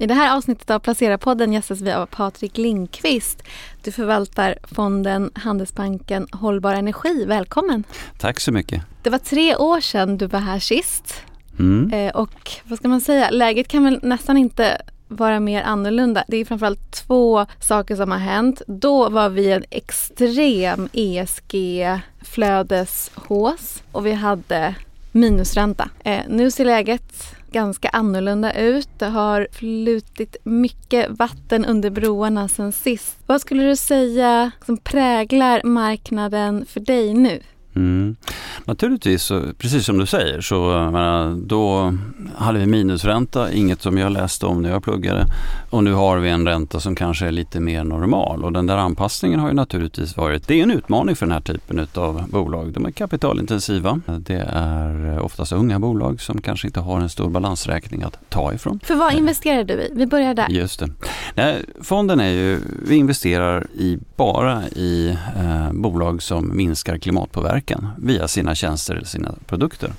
I det här avsnittet av Placera-podden gästas vi av Patrik Lindqvist. Du förvaltar fonden Handelsbanken Hållbar Energi. Välkommen! Tack så mycket. Det var tre år sedan du var här sist. Mm. Eh, och vad ska man säga, läget kan väl nästan inte vara mer annorlunda. Det är framförallt två saker som har hänt. Då var vi en extrem ESG-flödeshås och vi hade minusränta. Eh, nu ser läget ganska annorlunda ut. Det har flutit mycket vatten under broarna sen sist. Vad skulle du säga som präglar marknaden för dig nu? Mm. Naturligtvis, så, precis som du säger, så menar, då hade vi minusränta, inget som jag läste om när jag pluggade. Och nu har vi en ränta som kanske är lite mer normal. Och den där anpassningen har ju naturligtvis varit, det är en utmaning för den här typen av bolag. De är kapitalintensiva. Det är oftast unga bolag som kanske inte har en stor balansräkning att ta ifrån. För vad investerar du i? Vi börjar där. Just det. Nej, fonden är ju, vi investerar i, bara i eh, bolag som minskar klimatpåverkan via sina tjänster eller sina produkter.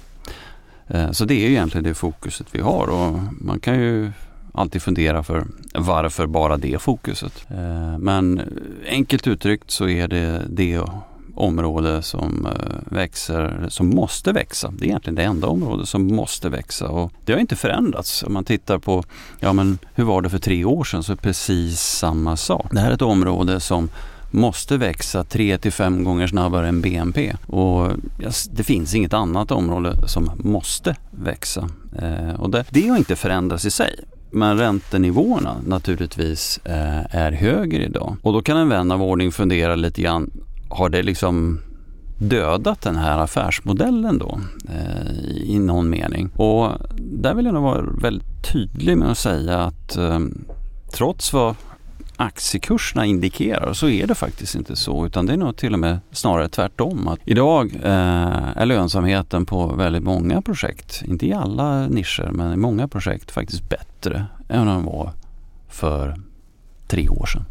Eh, så det är egentligen det fokuset vi har och man kan ju alltid fundera för varför bara det fokuset. Eh, men enkelt uttryckt så är det det område som eh, växer, som måste växa. Det är egentligen det enda område som måste växa och det har inte förändrats. Om man tittar på, ja men hur var det för tre år sedan så är det precis samma sak. Det här är ett område som måste växa 3 till 5 gånger snabbare än BNP. Och det finns inget annat område som måste växa. Eh, och det, det har inte förändrats i sig. Men räntenivåerna naturligtvis eh, är högre idag. Och då kan en vän av ordning fundera lite grann, har det liksom dödat den här affärsmodellen då eh, i någon mening? Och där vill jag nog vara väldigt tydlig med att säga att trots vad aktiekurserna indikerar så är det faktiskt inte så utan det är nog till och med snarare tvärtom. Att idag eh, är lönsamheten på väldigt många projekt, inte i alla nischer men i många projekt faktiskt bättre än den var för tre år sedan.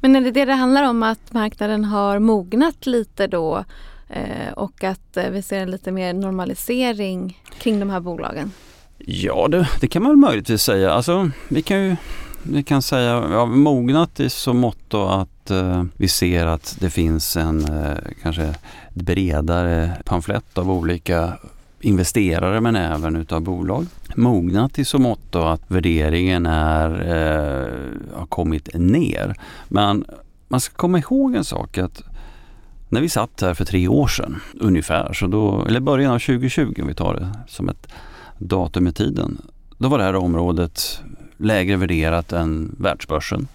Men är det det det handlar om att marknaden har mognat lite då eh, och att eh, vi ser en lite mer normalisering kring de här bolagen? Ja, det, det kan man möjligtvis säga. Alltså, vi kan ju vi kan säga ja, mognat i så mått att eh, vi ser att det finns en eh, kanske bredare pamflett av olika investerare men även utav bolag. Mognat i så mått att värderingen är, eh, har kommit ner. Men man ska komma ihåg en sak att när vi satt här för tre år sedan ungefär, så då, eller början av 2020 om vi tar det som ett datum i tiden, då var det här området lägre värderat än världsbörsen.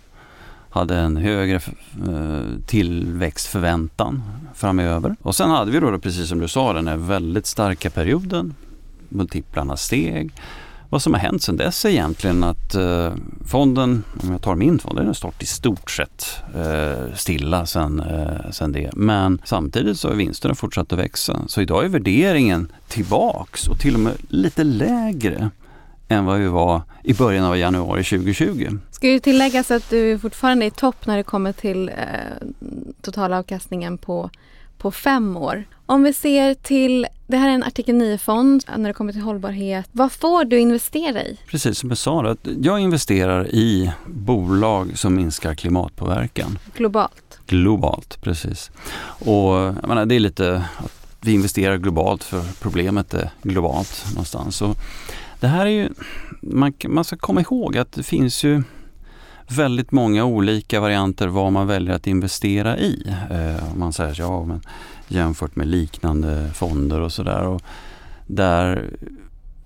Hade en högre eh, tillväxtförväntan framöver. Och sen hade vi då, precis som du sa, den här väldigt starka perioden. Multiplarna steg. Vad som har hänt sedan dess är egentligen att eh, fonden, om jag tar min fond, den har stått i stort sett eh, stilla sedan eh, sen det. Men samtidigt så har vinsterna fortsatt att växa. Så idag är värderingen tillbaks och till och med lite lägre än vad vi var i början av januari 2020. Ska ju tilläggas att du fortfarande är i topp när det kommer till eh, totalavkastningen på, på fem år. Om vi ser till, det här är en artikel 9-fond när det kommer till hållbarhet. Vad får du investera i? Precis som jag sa, jag investerar i bolag som minskar klimatpåverkan. Globalt? Globalt, precis. Och jag menar, det är lite att vi investerar globalt för problemet är globalt någonstans. Och det här är ju, man, man ska komma ihåg att det finns ju väldigt många olika varianter vad man väljer att investera i. Eh, man säger ja, men jämfört med liknande fonder och sådär. Där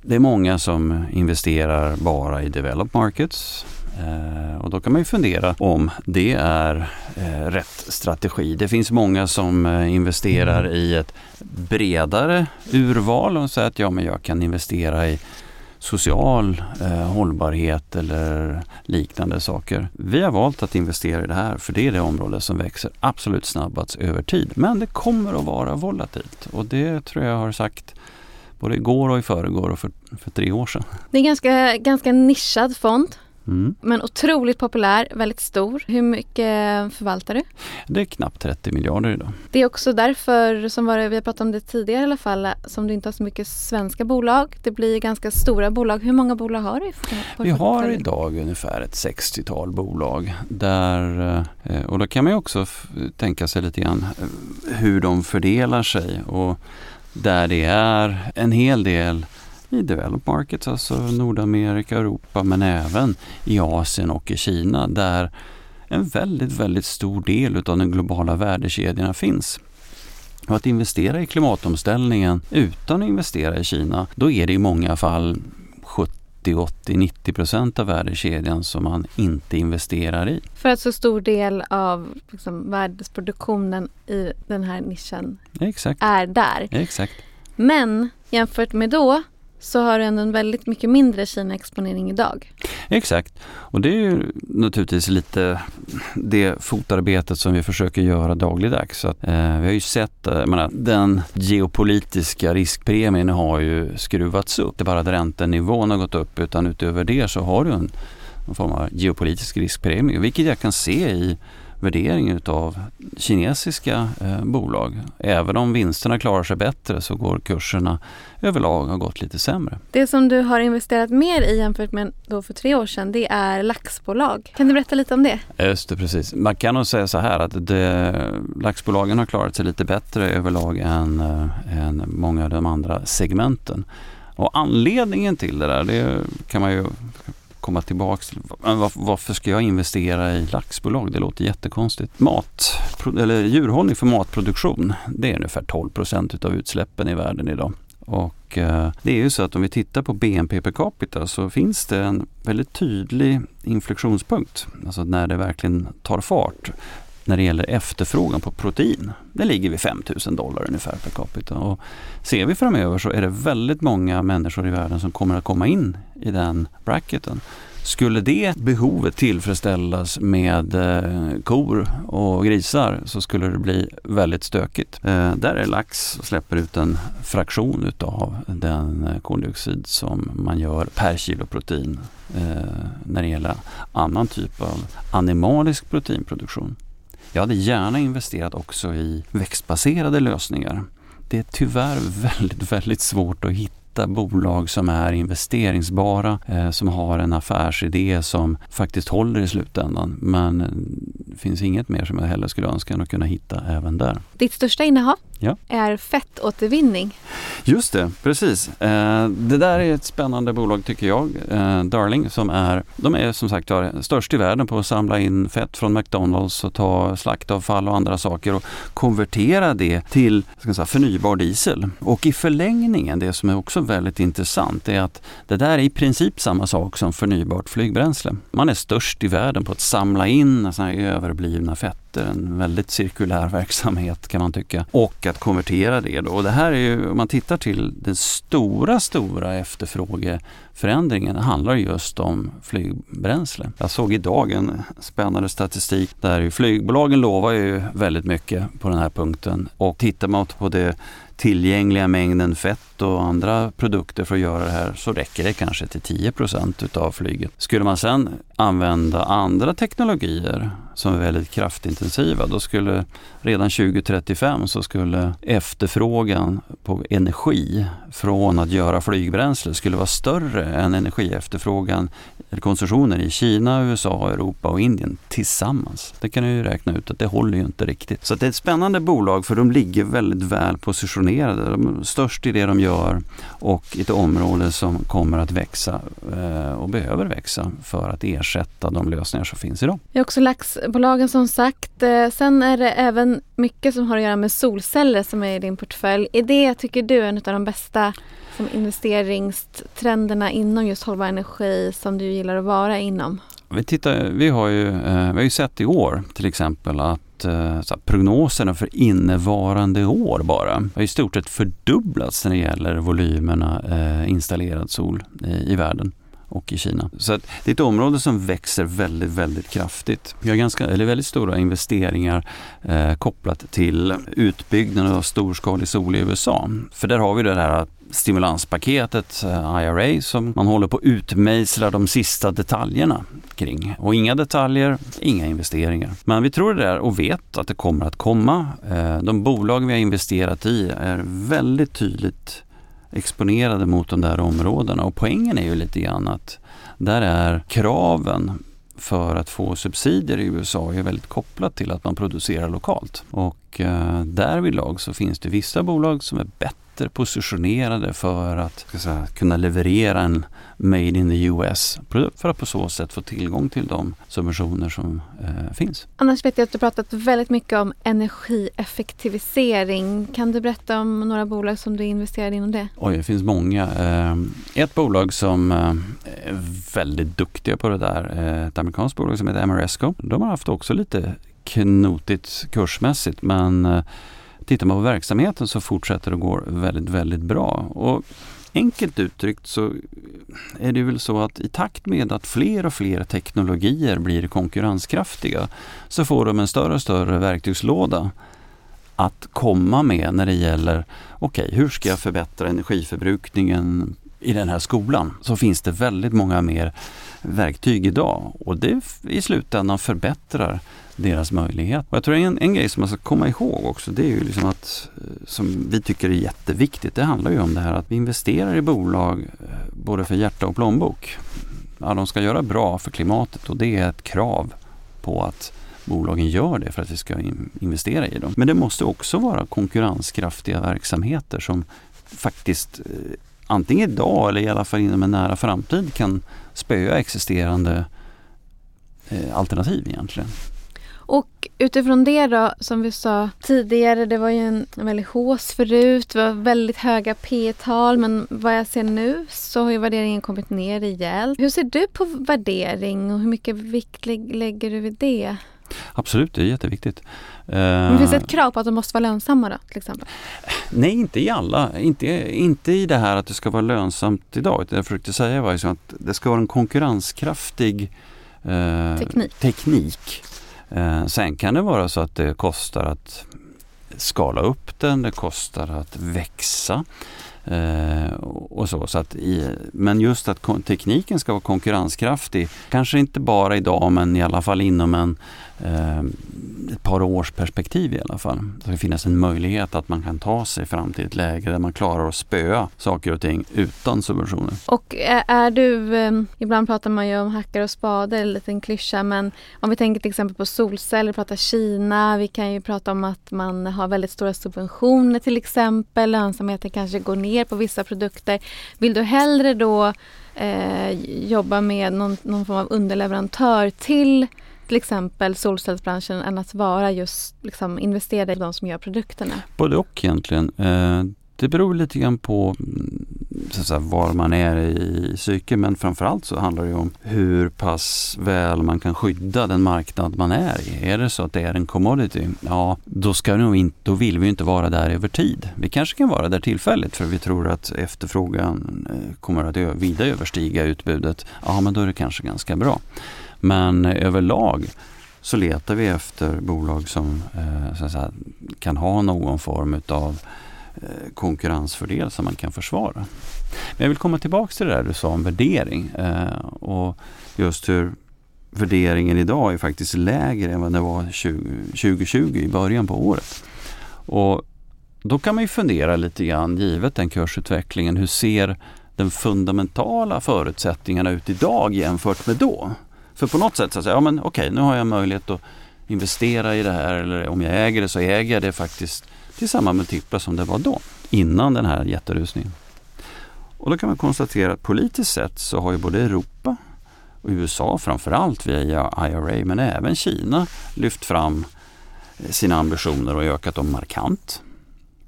det är många som investerar bara i developed markets. Eh, och då kan man ju fundera om det är eh, rätt strategi. Det finns många som eh, investerar i ett bredare urval och säger att ja, men jag kan investera i social eh, hållbarhet eller liknande saker. Vi har valt att investera i det här för det är det område som växer absolut snabbast över tid. Men det kommer att vara volatilt och det tror jag har sagt både igår och i förrgår och för, för tre år sedan. Det är en ganska, ganska nischad fond. Mm. Men otroligt populär, väldigt stor. Hur mycket förvaltar du? Det är knappt 30 miljarder idag. Det är också därför, som var, vi har pratat om det tidigare i alla fall, som du inte har så mycket svenska bolag. Det blir ganska stora bolag. Hur många bolag har du? Vi har idag ungefär ett 60-tal bolag. Där, eh, och då kan man ju också tänka sig lite grann eh, hur de fördelar sig. Och där det är en hel del i developed markets, alltså Nordamerika, Europa men även i Asien och i Kina där en väldigt, väldigt stor del av de globala värdekedjorna finns. Och att investera i klimatomställningen utan att investera i Kina, då är det i många fall 70, 80, 90 procent av värdekedjan som man inte investerar i. För att så stor del av liksom, värdesproduktionen i den här nischen Exakt. är där. Exakt. Men jämfört med då så har du ändå en väldigt mycket mindre Kina-exponering idag. Exakt, och det är ju naturligtvis lite det fotarbetet som vi försöker göra dagligdags. Så att, eh, vi har ju sett, eh, menar, den geopolitiska riskpremien har ju skruvats upp. Det är bara att räntenivån har gått upp utan utöver det så har du en, en form av geopolitisk riskpremie, vilket jag kan se i värdering av kinesiska eh, bolag. Även om vinsterna klarar sig bättre så går kurserna överlag har gått lite sämre. Det som du har investerat mer i jämfört med då för tre år sedan det är laxbolag. Kan du berätta lite om det? Just det, precis. Man kan nog säga så här att det, laxbolagen har klarat sig lite bättre överlag än, äh, än många av de andra segmenten. Och anledningen till det där, det kan man ju komma tillbaks till. varför ska jag investera i laxbolag? Det låter jättekonstigt. Mat, eller djurhållning för matproduktion, det är ungefär 12 procent av utsläppen i världen idag. Och eh, det är ju så att om vi tittar på BNP per capita så finns det en väldigt tydlig inflektionspunkt. Alltså när det verkligen tar fart när det gäller efterfrågan på protein. Det ligger vid 5000 dollar ungefär per capita. Och ser vi framöver så är det väldigt många människor i världen som kommer att komma in i den bracketen. Skulle det behovet tillfredsställas med eh, kor och grisar så skulle det bli väldigt stökigt. Eh, där är lax och släpper ut en fraktion utav den eh, koldioxid som man gör per kilo protein eh, när det gäller annan typ av animalisk proteinproduktion. Jag hade gärna investerat också i växtbaserade lösningar. Det är tyvärr väldigt, väldigt svårt att hitta bolag som är investeringsbara, eh, som har en affärsidé som faktiskt håller i slutändan. Men finns inget mer som jag heller skulle önska än att kunna hitta även där. Ditt största innehav ja. är fettåtervinning. Just det, precis. Eh, det där är ett spännande bolag tycker jag. Eh, Darling som är, de är som sagt störst i världen på att samla in fett från McDonalds och ta slaktavfall och andra saker och konvertera det till ska säga, förnybar diesel. Och i förlängningen, det som är också väldigt intressant, är att det där är i princip samma sak som förnybart flygbränsle. Man är störst i världen på att samla in såna här överblivna fetter, en väldigt cirkulär verksamhet kan man tycka. Och att konvertera det då. Och det här är ju, om man tittar till den stora, stora efterfrågeförändringen handlar just om flygbränsle. Jag såg idag en spännande statistik där flygbolagen lovar ju väldigt mycket på den här punkten. Och tittar man på det tillgängliga mängden fett och andra produkter för att göra det här så räcker det kanske till 10% utav flyget. Skulle man sedan använda andra teknologier som är väldigt kraftintensiva då skulle redan 2035 så skulle efterfrågan på energi från att göra flygbränsle skulle vara större än energiefterfrågan konsumtionen i Kina, USA, Europa och Indien tillsammans. Det kan du ju räkna ut att det håller ju inte riktigt. Så det är ett spännande bolag för de ligger väldigt väl positionerade. De är störst i det de gör och i ett område som kommer att växa eh, och behöver växa för att ersätta de lösningar som finns idag. Vi har också lagt investmentbolagen som sagt. Eh, sen är det även mycket som har att göra med solceller som är i din portfölj. Är det, tycker du, en av de bästa som investeringstrenderna inom just hållbar energi som du gillar att vara inom? Vi, tittar, vi, har, ju, eh, vi har ju sett i år till exempel att eh, prognoserna för innevarande år bara har i stort sett fördubblats när det gäller volymerna eh, installerad sol i, i världen och i Kina. Så att det är ett område som växer väldigt, väldigt kraftigt. Vi har ganska, eller väldigt stora investeringar eh, kopplat till utbyggnaden av storskalig sol i USA. För där har vi det här stimulanspaketet eh, IRA som man håller på att utmejsla de sista detaljerna kring. Och inga detaljer, inga investeringar. Men vi tror det där och vet att det kommer att komma. Eh, de bolag vi har investerat i är väldigt tydligt exponerade mot de där områdena och poängen är ju lite grann att där är kraven för att få subsidier i USA är väldigt kopplat till att man producerar lokalt. Och eh, därvidlag så finns det vissa bolag som är bättre positionerade för att säga, kunna leverera en Made in the US för att på så sätt få tillgång till de subventioner som eh, finns. Annars vet jag att du pratat väldigt mycket om energieffektivisering. Kan du berätta om några bolag som du investerade inom det? Oj, det finns många. Eh, ett bolag som eh, är väldigt duktiga på det där, eh, ett amerikanskt bolag som heter Ameresco. De har haft också lite knotigt kursmässigt men eh, Tittar man på verksamheten så fortsätter det gå väldigt, väldigt bra. Och enkelt uttryckt så är det väl så att i takt med att fler och fler teknologier blir konkurrenskraftiga så får de en större och större verktygslåda att komma med när det gäller okej, okay, hur ska jag förbättra energiförbrukningen i den här skolan? Så finns det väldigt många mer verktyg idag och det i slutändan förbättrar deras möjlighet. Och jag tror en, en grej som man ska komma ihåg också det är ju liksom att eh, som vi tycker är jätteviktigt. Det handlar ju om det här att vi investerar i bolag eh, både för hjärta och plånbok. Ja, de ska göra bra för klimatet och det är ett krav på att bolagen gör det för att vi ska investera i dem. Men det måste också vara konkurrenskraftiga verksamheter som faktiskt eh, antingen idag eller i alla fall inom en nära framtid kan spöa existerande alternativ egentligen. Och utifrån det då, som vi sa tidigare, det var ju en, en väldigt hås förut, det var väldigt höga P-tal men vad jag ser nu så har ju värderingen kommit ner rejält. Hur ser du på värdering och hur mycket vikt lägger du vid det? Absolut, det är jätteviktigt. Men finns det ett krav på att de måste vara lönsamma då, till exempel? Nej, inte i alla. Inte, inte i det här att det ska vara lönsamt idag. Det jag försökte säga var att det ska vara en konkurrenskraftig eh, teknik. teknik Eh, sen kan det vara så att det kostar att skala upp den, det kostar att växa. Eh, och så, så att i, men just att tekniken ska vara konkurrenskraftig, kanske inte bara idag men i alla fall inom en eh, ett par års perspektiv i alla fall. Det ska finnas en möjlighet att man kan ta sig fram till ett läge där man klarar att spöa saker och ting utan subventioner. Och är du, eh, ibland pratar man ju om hackar och spade, en liten klyscha, men om vi tänker till exempel på solceller, pratar Kina, vi kan ju prata om att man har väldigt stora subventioner till exempel, lönsamheten kanske går ner på vissa produkter. Vill du hellre då eh, jobba med någon, någon form av underleverantör till till exempel solcellsbranschen än att vara just liksom, investerad i de som gör produkterna? Både och egentligen. Eh, det beror lite grann på mm, så säga, var man är i cykeln men framförallt så handlar det om hur pass väl man kan skydda den marknad man är i. Är det så att det är en commodity, ja då, ska nog inte, då vill vi inte vara där över tid. Vi kanske kan vara där tillfälligt för vi tror att efterfrågan eh, kommer att vida överstiga utbudet. Ja men då är det kanske ganska bra. Men överlag så letar vi efter bolag som eh, säga, kan ha någon form utav eh, Eh, konkurrensfördel som man kan försvara. Men jag vill komma tillbaka till det där du sa om värdering eh, och just hur värderingen idag är faktiskt lägre än vad den var 2020 i början på året. Och då kan man ju fundera lite grann, givet den kursutvecklingen, hur ser den fundamentala förutsättningarna ut idag jämfört med då? För på något sätt så säger ja men okej nu har jag möjlighet att investera i det här eller om jag äger det så äger jag det faktiskt till samma multiplar som det var då, innan den här jätterusningen. Och då kan man konstatera att politiskt sett så har ju både Europa och USA framförallt via IRA men även Kina lyft fram eh, sina ambitioner och ökat dem markant.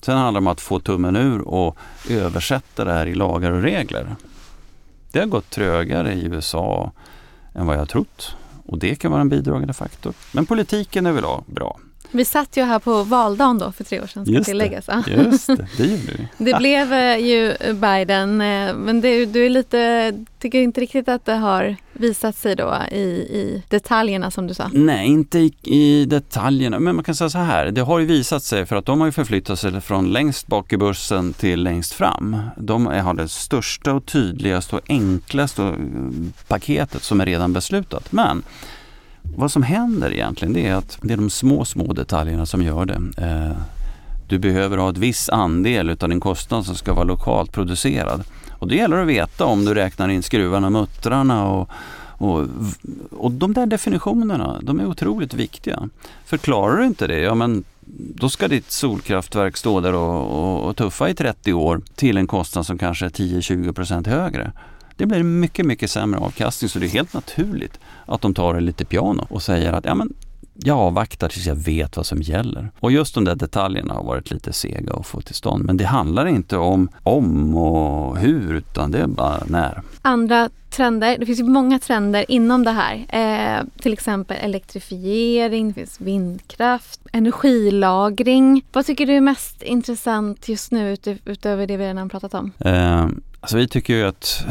Sen handlar det om att få tummen ur och översätta det här i lagar och regler. Det har gått trögare i USA än vad jag trott. Och det kan vara en bidragande faktor. Men politiken är väl bra. Vi satt ju här på valdagen då för tre år sedan ska Just tilläggas. det, just det, det gjorde vi. Det blev eh, ju Biden eh, men det, du är lite, tycker inte riktigt att det har visat sig då i, i detaljerna som du sa? Nej, inte i, i, detaljerna. Men man kan säga så här, det har ju visat sig för att de har ju förflyttat sig från längst bak i bussen till längst fram. De har det största och tydligaste och enklaste paketet som är redan beslutat. Men vad som händer egentligen det är att det är de små, små detaljerna som gör det. Eh, du behöver ha ett viss andel av din kostnad som ska vara lokalt producerad. Och det gäller att veta om du räknar in skruvarna, muttrarna och, och, och de där definitionerna, de är otroligt viktiga. Förklarar du inte det, ja men då ska ditt solkraftverk stå där och, och, och tuffa i 30 år till en kostnad som kanske är 10-20% högre. Det blir mycket, mycket sämre avkastning så det är helt naturligt att de tar det lite piano och säger att ja, men jag avvaktar tills jag vet vad som gäller. Och just de där detaljerna har varit lite sega att få till stånd. Men det handlar inte om om och hur utan det är bara när. Andra trender, det finns ju många trender inom det här. Eh, till exempel elektrifiering, det finns vindkraft, energilagring. Vad tycker du är mest intressant just nu ut, utöver det vi redan pratat om? Eh, alltså vi tycker ju att,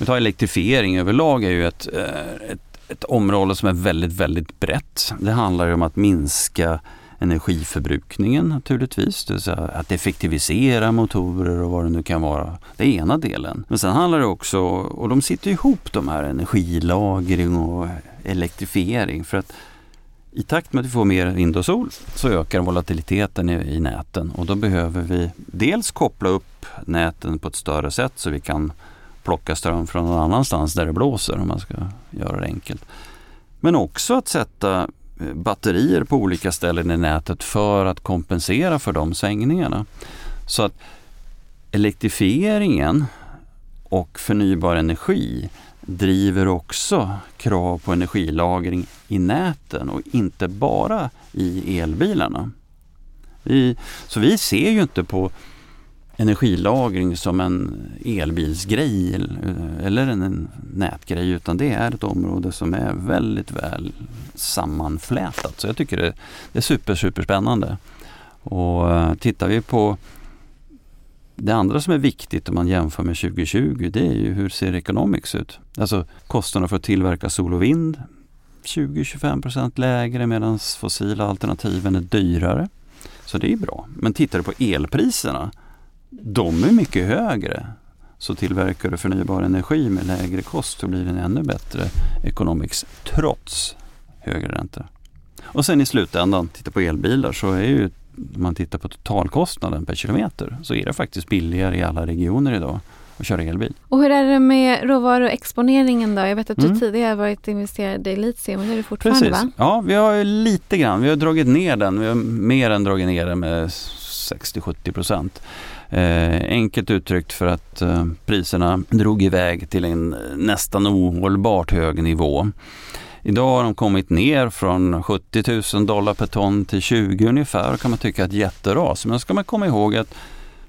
vi tar elektrifiering överlag är ju ett, eh, ett ett område som är väldigt, väldigt brett. Det handlar ju om att minska energiförbrukningen naturligtvis, det vill säga att effektivisera motorer och vad det nu kan vara. Det är ena delen. Men sen handlar det också, och de sitter ihop de här energilagring och elektrifiering för att i takt med att vi får mer vind och sol så ökar volatiliteten i, i näten och då behöver vi dels koppla upp näten på ett större sätt så vi kan plocka ström från någon annanstans där det blåser om man ska göra det enkelt. Men också att sätta eh, batterier på olika ställen i nätet för att kompensera för de svängningarna. Så att elektrifieringen och förnybar energi driver också krav på energilagring i näten och inte bara i elbilarna. Vi, så vi ser ju inte på energilagring som en elbilsgrej eller en nätgrej utan det är ett område som är väldigt väl sammanflätat. Så jag tycker det, är super, super spännande. Och eh, tittar vi på det andra som är viktigt om man jämför med 2020 det är ju hur ser economics ut? Alltså kostnaderna för att tillverka sol och vind 20-25% lägre medan fossila alternativen är dyrare. Så det är bra. Men tittar du på elpriserna de är mycket högre. Så tillverkar du förnybar energi med lägre kost så blir det en ännu bättre economics trots högre räntor. Och sen i slutändan, titta på elbilar så är ju om man tittar på totalkostnaden per kilometer så är det faktiskt billigare i alla regioner idag att köra elbil. Och hur är det med råvaruexponeringen då? Jag vet att du mm. tidigare varit investerad i litium, det är du fortfarande Precis. va? Ja, vi har lite grann, vi har dragit ner den, vi har mer än dragit ner den med 60-70 procent. Eh, enkelt uttryckt för att eh, priserna drog iväg till en eh, nästan ohållbart hög nivå. Idag har de kommit ner från 70 000 dollar per ton till 20 ungefär. kan man tycka är ett jätteras. Men då ska man komma ihåg att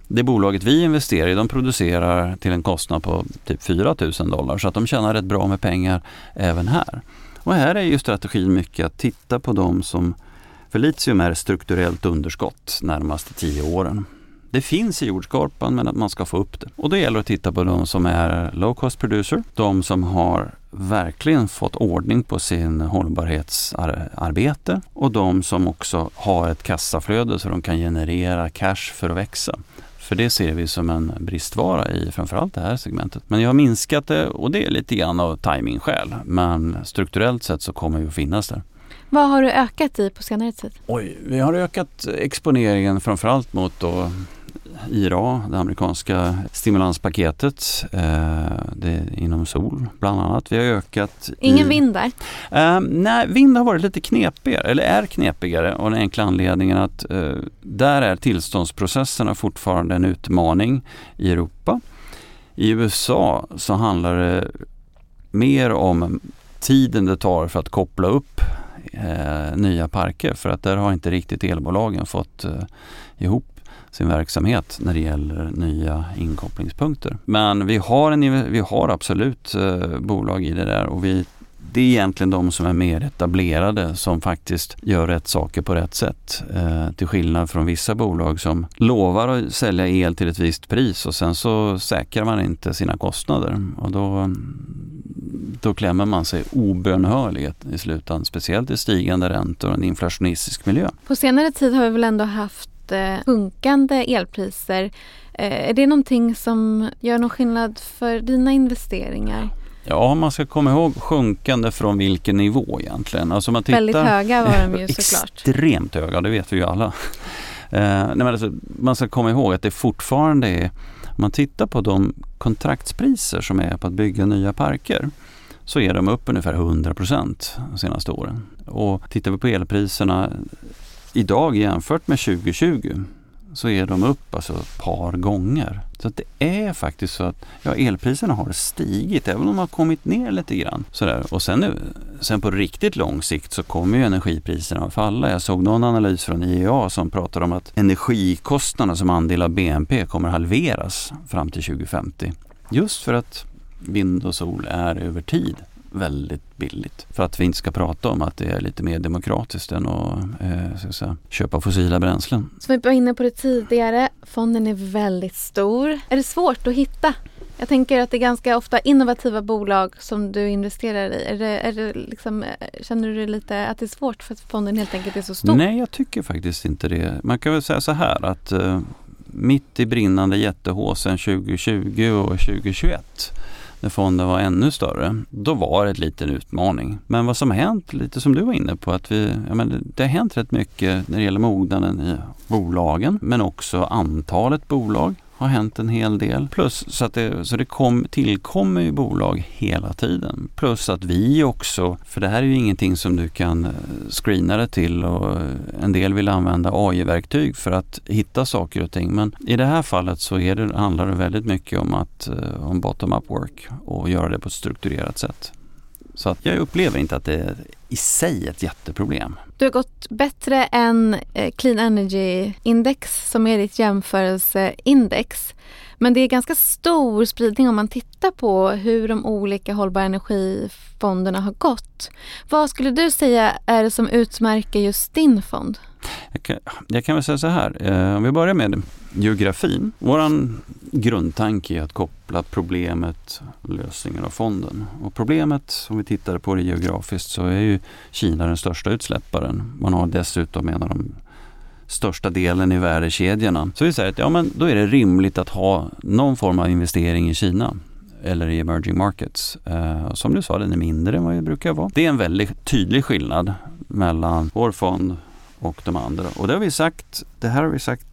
det bolaget vi investerar i, de producerar till en kostnad på typ 4 000 dollar. Så att de tjänar rätt bra med pengar även här. Och här är ju strategin mycket att titta på de som för litium är strukturellt underskott närmaste tio åren. Det finns i jordskorpan men att man ska få upp det. Och då gäller det att titta på de som är low cost producer, de som har verkligen fått ordning på sin hållbarhetsarbete och de som också har ett kassaflöde så de kan generera cash för att växa. För det ser vi som en bristvara i framförallt det här segmentet. Men jag har minskat det och det är lite grann av timingskäl. Men strukturellt sett så kommer vi att finnas där. Vad har du ökat i på senare tid? Oj, vi har ökat exponeringen framförallt mot då IRA, det amerikanska stimulanspaketet. Eh, det inom sol bland annat. Vi har ökat... Ingen i, vind där? Eh, nej, vind har varit lite knepigare, eller är knepigare av den enkla anledningen att eh, där är tillståndsprocesserna fortfarande en utmaning i Europa. I USA så handlar det mer om tiden det tar för att koppla upp eh, nya parker för att där har inte riktigt elbolagen fått eh, ihop sin verksamhet när det gäller nya inkopplingspunkter. Men vi har, en, vi har absolut eh, bolag i det där och vi det är egentligen de som är mer etablerade som faktiskt gör rätt saker på rätt sätt. Eh, till skillnad från vissa bolag som lovar att sälja el till ett visst pris och sen så säkrar man inte sina kostnader och då, då klämmer man sig obönhörligt i slutändan, speciellt i stigande räntor och en inflationistisk miljö. På senare tid har vi väl ändå haft sjunkande elpriser. Eh, är det någonting som gör någon skillnad för dina investeringar? Ja, man ska komma ihåg sjunkande från vilken nivå egentligen. Alltså man tittar, Väldigt höga var de ju såklart. Extremt höga, det vet vi ju alla. Eh, nej men alltså, man ska komma ihåg att det fortfarande är, om man tittar på de kontraktspriser som är på att bygga nya parker så är de upp ungefär 100 procent de senaste åren. Och tittar vi på elpriserna idag jämfört med 2020 så är de upp alltså ett par gånger. Så det är faktiskt så att ja, elpriserna har stigit även om de har kommit ner lite grann. Sådär. Och sen, nu, sen på riktigt lång sikt så kommer ju energipriserna att falla. Jag såg någon analys från IEA som pratar om att energikostnaderna som andel av BNP kommer halveras fram till 2050. Just för att vind och sol är över tid väldigt billigt. För att vi inte ska prata om att det är lite mer demokratiskt än att eh, säga, köpa fossila bränslen. Som vi var inne på det tidigare, fonden är väldigt stor. Är det svårt att hitta? Jag tänker att det är ganska ofta innovativa bolag som du investerar i. Är det, är det liksom, känner du lite att det är svårt för att fonden helt enkelt är så stor? Nej, jag tycker faktiskt inte det. Man kan väl säga så här att eh, mitt i brinnande jättehåsen 2020 och 2021 när fonden var ännu större, då var det en liten utmaning. Men vad som har hänt, lite som du var inne på, att vi, ja, men det har hänt rätt mycket när det gäller mognaden i bolagen, men också antalet bolag har hänt en hel del. Plus så att det, så det kom, tillkommer ju bolag hela tiden. Plus att vi också, för det här är ju ingenting som du kan eh, screena det till och eh, en del vill använda AI-verktyg för att hitta saker och ting. Men i det här fallet så är det, handlar det väldigt mycket om, att, eh, om bottom-up work och göra det på ett strukturerat sätt. Så att jag upplever inte att det är i sig ett jätteproblem. Du har gått bättre än eh, Clean Energy Index som är ditt jämförelseindex. Men det är ganska stor spridning om man tittar på hur de olika hållbara energifonderna har gått. Vad skulle du säga är det som utmärker just din fond? Jag kan, jag kan väl säga så här, eh, om vi börjar med geografin. Vår grundtanke är att koppla problemet lösningen av fonden. Och problemet, om vi tittar på det geografiskt, så är ju Kina den största utsläpparen. Man har dessutom en av de största delen i värdekedjorna. Så vi säger att ja, men då är det rimligt att ha någon form av investering i Kina eller i emerging markets. Eh, som du sa, den är mindre än vad det brukar vara. Det är en väldigt tydlig skillnad mellan vår fond och de andra. Och det har vi sagt, det här har vi sagt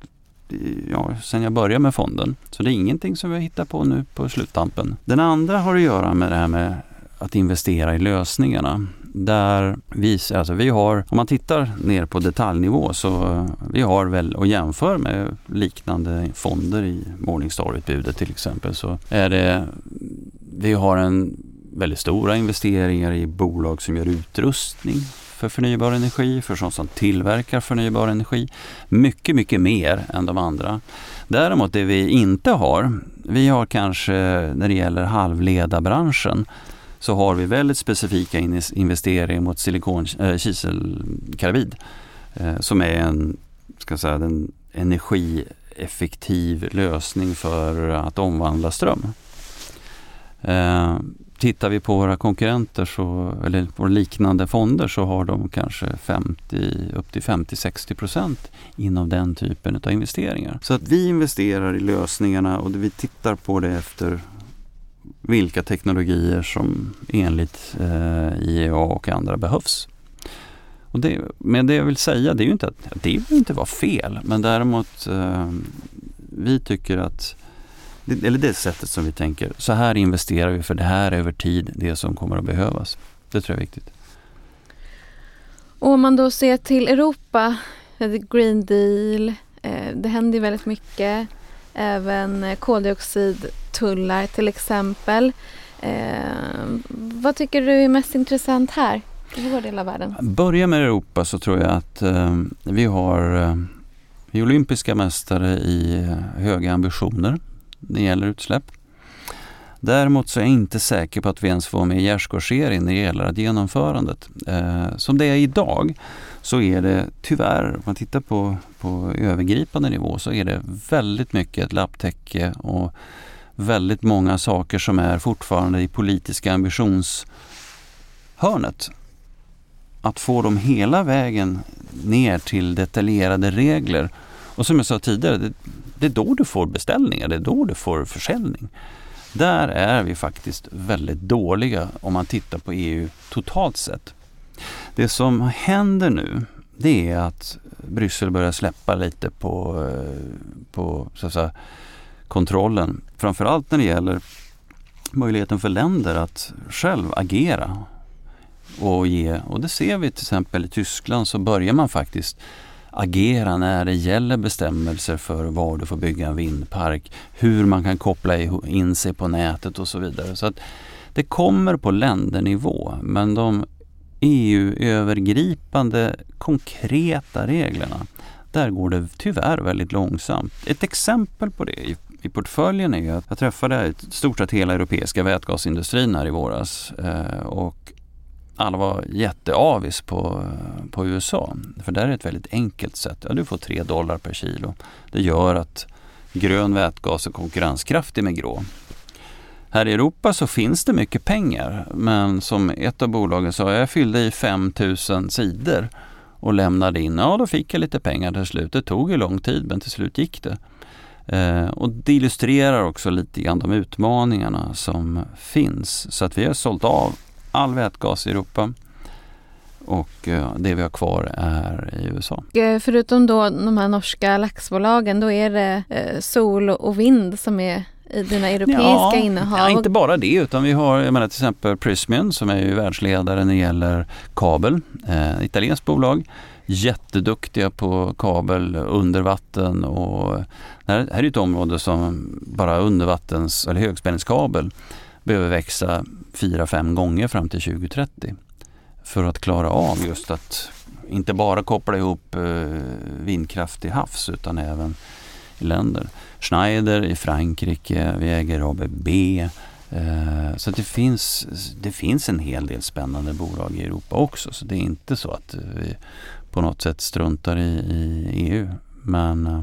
ja, sen jag började med fonden. Så det är ingenting som vi hittar på nu på sluttampen. Den andra har att göra med det här med att investera i lösningarna. Där vi, alltså vi har, om man tittar ner på detaljnivå så eh, vi har väl och jämför med liknande fonder i Morningstar-utbudet till exempel så är det, vi har en väldigt stora investeringar i bolag som gör utrustning för förnybar energi, för sådant som tillverkar förnybar energi. Mycket, mycket mer än de andra. Däremot det vi inte har, vi har kanske när det gäller halvledarbranschen så har vi väldigt specifika investeringar mot silikon-kiselkarbid eh, äh, eh, som är en, ska säga, en energieffektiv lösning för att omvandla ström. Eh, Tittar vi på våra konkurrenter så, eller på liknande fonder så har de kanske 50, upp till 50-60 procent inom den typen av investeringar. Så att vi investerar i lösningarna och vi tittar på det efter vilka teknologier som enligt eh, IEA och andra behövs. Och det, men det jag vill säga det är ju inte att det vill inte vara fel men däremot eh, vi tycker att eller det sättet som vi tänker. Så här investerar vi för det här är över tid det som kommer att behövas. Det tror jag är viktigt. Och om man då ser till Europa, Green Deal, eh, det händer väldigt mycket. Även koldioxidtullar till exempel. Eh, vad tycker du är mest intressant här i vår del av världen? Börja med Europa så tror jag att eh, vi har eh, vi är olympiska mästare i höga ambitioner det gäller utsläpp. Däremot så är jag inte säker på att vi ens får med gärdsgårdsserien när det gäller att genomförandet. Eh, som det är idag så är det tyvärr, om man tittar på, på övergripande nivå, så är det väldigt mycket ett lapptäcke och väldigt många saker som är fortfarande i politiska ambitionshörnet. Att få dem hela vägen ner till detaljerade regler. Och som jag sa tidigare, det, det är då du får beställningar, det är då du får försäljning. Där är vi faktiskt väldigt dåliga om man tittar på EU totalt sett. Det som händer nu det är att Bryssel börjar släppa lite på, eh, på så att säga, kontrollen. Framförallt när det gäller möjligheten för länder att själv agera och ge. Och det ser vi till exempel i Tyskland så börjar man faktiskt agera när det gäller bestämmelser för var du får bygga en vindpark, hur man kan koppla in sig på nätet och så vidare. Så att Det kommer på ländernivå men de EU-övergripande konkreta reglerna, där går det tyvärr väldigt långsamt. Ett exempel på det i, portföljen är att jag träffade i stort sett hela europeiska vätgasindustrin här i våras eh, och alla var jätteavis på, på USA. För där är det ett väldigt enkelt sätt. Ja, du får 3 dollar per kilo. Det gör att grön vätgas är konkurrenskraftig med grå. Här i Europa så finns det mycket pengar men som ett av bolagen sa, jag fyllde i 5000 sidor och lämnade in. Ja, då fick jag lite pengar till slut. Det tog ju lång tid men till slut gick det. Eh, och det illustrerar också lite grann de utmaningarna som finns. Så att vi har sålt av all vätgas i Europa och eh, det vi har kvar är i USA. Eh, förutom då de här norska laxbolagen, då är det eh, sol och vind som är i dina europeiska ja, innehav? Ja, inte bara det utan vi har jag menar, till exempel Prismian som är ju världsledare när det gäller kabel. Eh, italienskt bolag. Jätteduktiga på kabel under vatten och det här, här är ett område som bara undervattens eller högspänningskabel behöver växa 4-5 gånger fram till 2030 för att klara av just att inte bara koppla ihop eh, vindkraft till havs utan även i länder. Schneider i Frankrike, vi äger ABB. Eh, så det finns, det finns en hel del spännande bolag i Europa också. Så det är inte så att vi på något sätt struntar i, i EU. Men eh,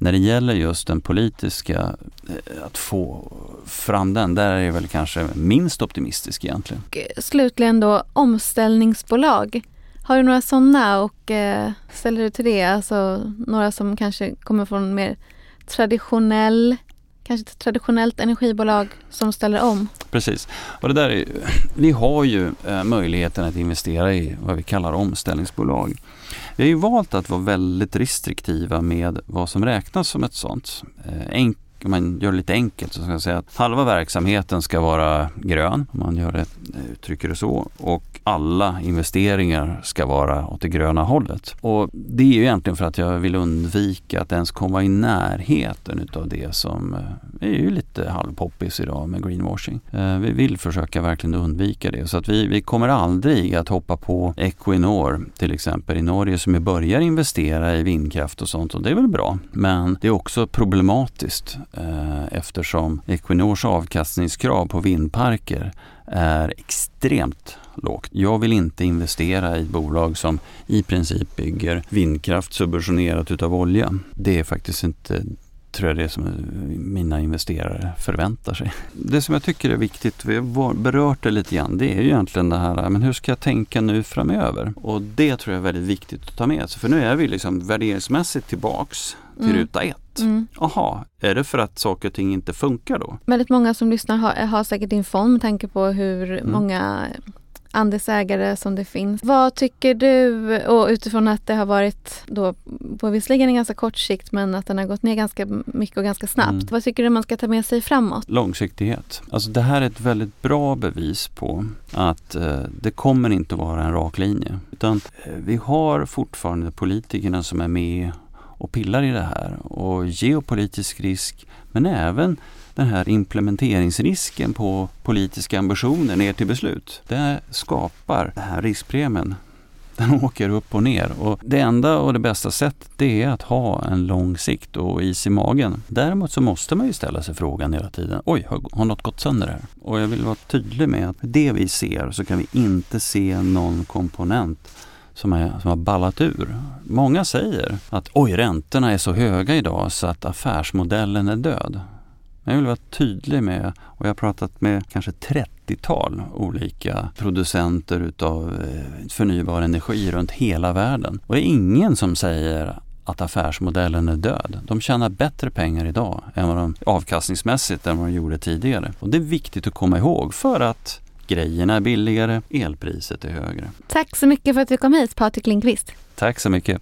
när det gäller just den politiska, eh, att få fram den, där är jag väl kanske minst optimistisk egentligen. Eh, slutligen då omställningsbolag. Har du några sådana och eh, ställer du till det? Alltså några som kanske kommer från mer traditionell kanske ett traditionellt energibolag som ställer om. Precis. Och det där är, vi har ju eh, möjligheten att investera i vad vi kallar omställningsbolag. Vi har ju valt att vara väldigt restriktiva med vad som räknas som ett sånt. Eh, om man gör det lite enkelt så ska jag säga att halva verksamheten ska vara grön, om man gör det, eh, uttrycker det så. Och alla investeringar ska vara åt det gröna hållet. Och det är ju egentligen för att jag vill undvika att ens komma i närheten utav det som eh, är ju lite halvpoppis idag med greenwashing. Eh, vi vill försöka verkligen undvika det. Så att vi, vi kommer aldrig att hoppa på Equinor till exempel i Norge som börjar investera i vindkraft och sånt och det är väl bra. Men det är också problematiskt eh, eftersom Equinors avkastningskrav på vindparker är extremt lågt. Jag vill inte investera i bolag som i princip bygger vindkraft subventionerat utav olja. Det är faktiskt inte tror jag det är som mina investerare förväntar sig. Det som jag tycker är viktigt, vi har berört det lite grann, det är ju egentligen det här, men hur ska jag tänka nu framöver? Och det tror jag är väldigt viktigt att ta med sig, för nu är vi liksom värderingsmässigt tillbaks till mm. ruta ett. Mm. Jaha, är det för att saker och ting inte funkar då? Väldigt många som lyssnar har, har säkert din fond med tanke på hur mm. många andelsägare som det finns. Vad tycker du, och utifrån att det har varit då på visserligen en ganska kort sikt men att den har gått ner ganska mycket och ganska snabbt. Mm. Vad tycker du man ska ta med sig framåt? Långsiktighet. Alltså det här är ett väldigt bra bevis på att eh, det kommer inte vara en rak linje. Utan eh, vi har fortfarande politikerna som är med och pillar i det här och geopolitisk risk men även den här implementeringsrisken på politiska ambitioner ner till beslut. Det skapar den här riskpremien Den åker upp och ner. Och det enda och det bästa sättet det är att ha en lång sikt och is i magen. Däremot så måste man ju ställa sig frågan hela tiden. Oj, har, något gått sönder här? Och jag vill vara tydlig med att det vi ser så kan vi inte se någon komponent som, är, som har ballat ur. Många säger att oj, räntorna är så höga idag så att affärsmodellen är död. Jag vill vara tydlig med, och jag har pratat med kanske 30-tal olika producenter utav eh, förnybar energi runt hela världen. Och det är ingen som säger att affärsmodellen är död. De tjänar bättre pengar idag än vad de, avkastningsmässigt än vad de gjorde tidigare. Och det är viktigt att komma ihåg för att grejerna är billigare, elpriset är högre. Tack så mycket för att du kom hit Patrik Lindqvist. Tack så mycket.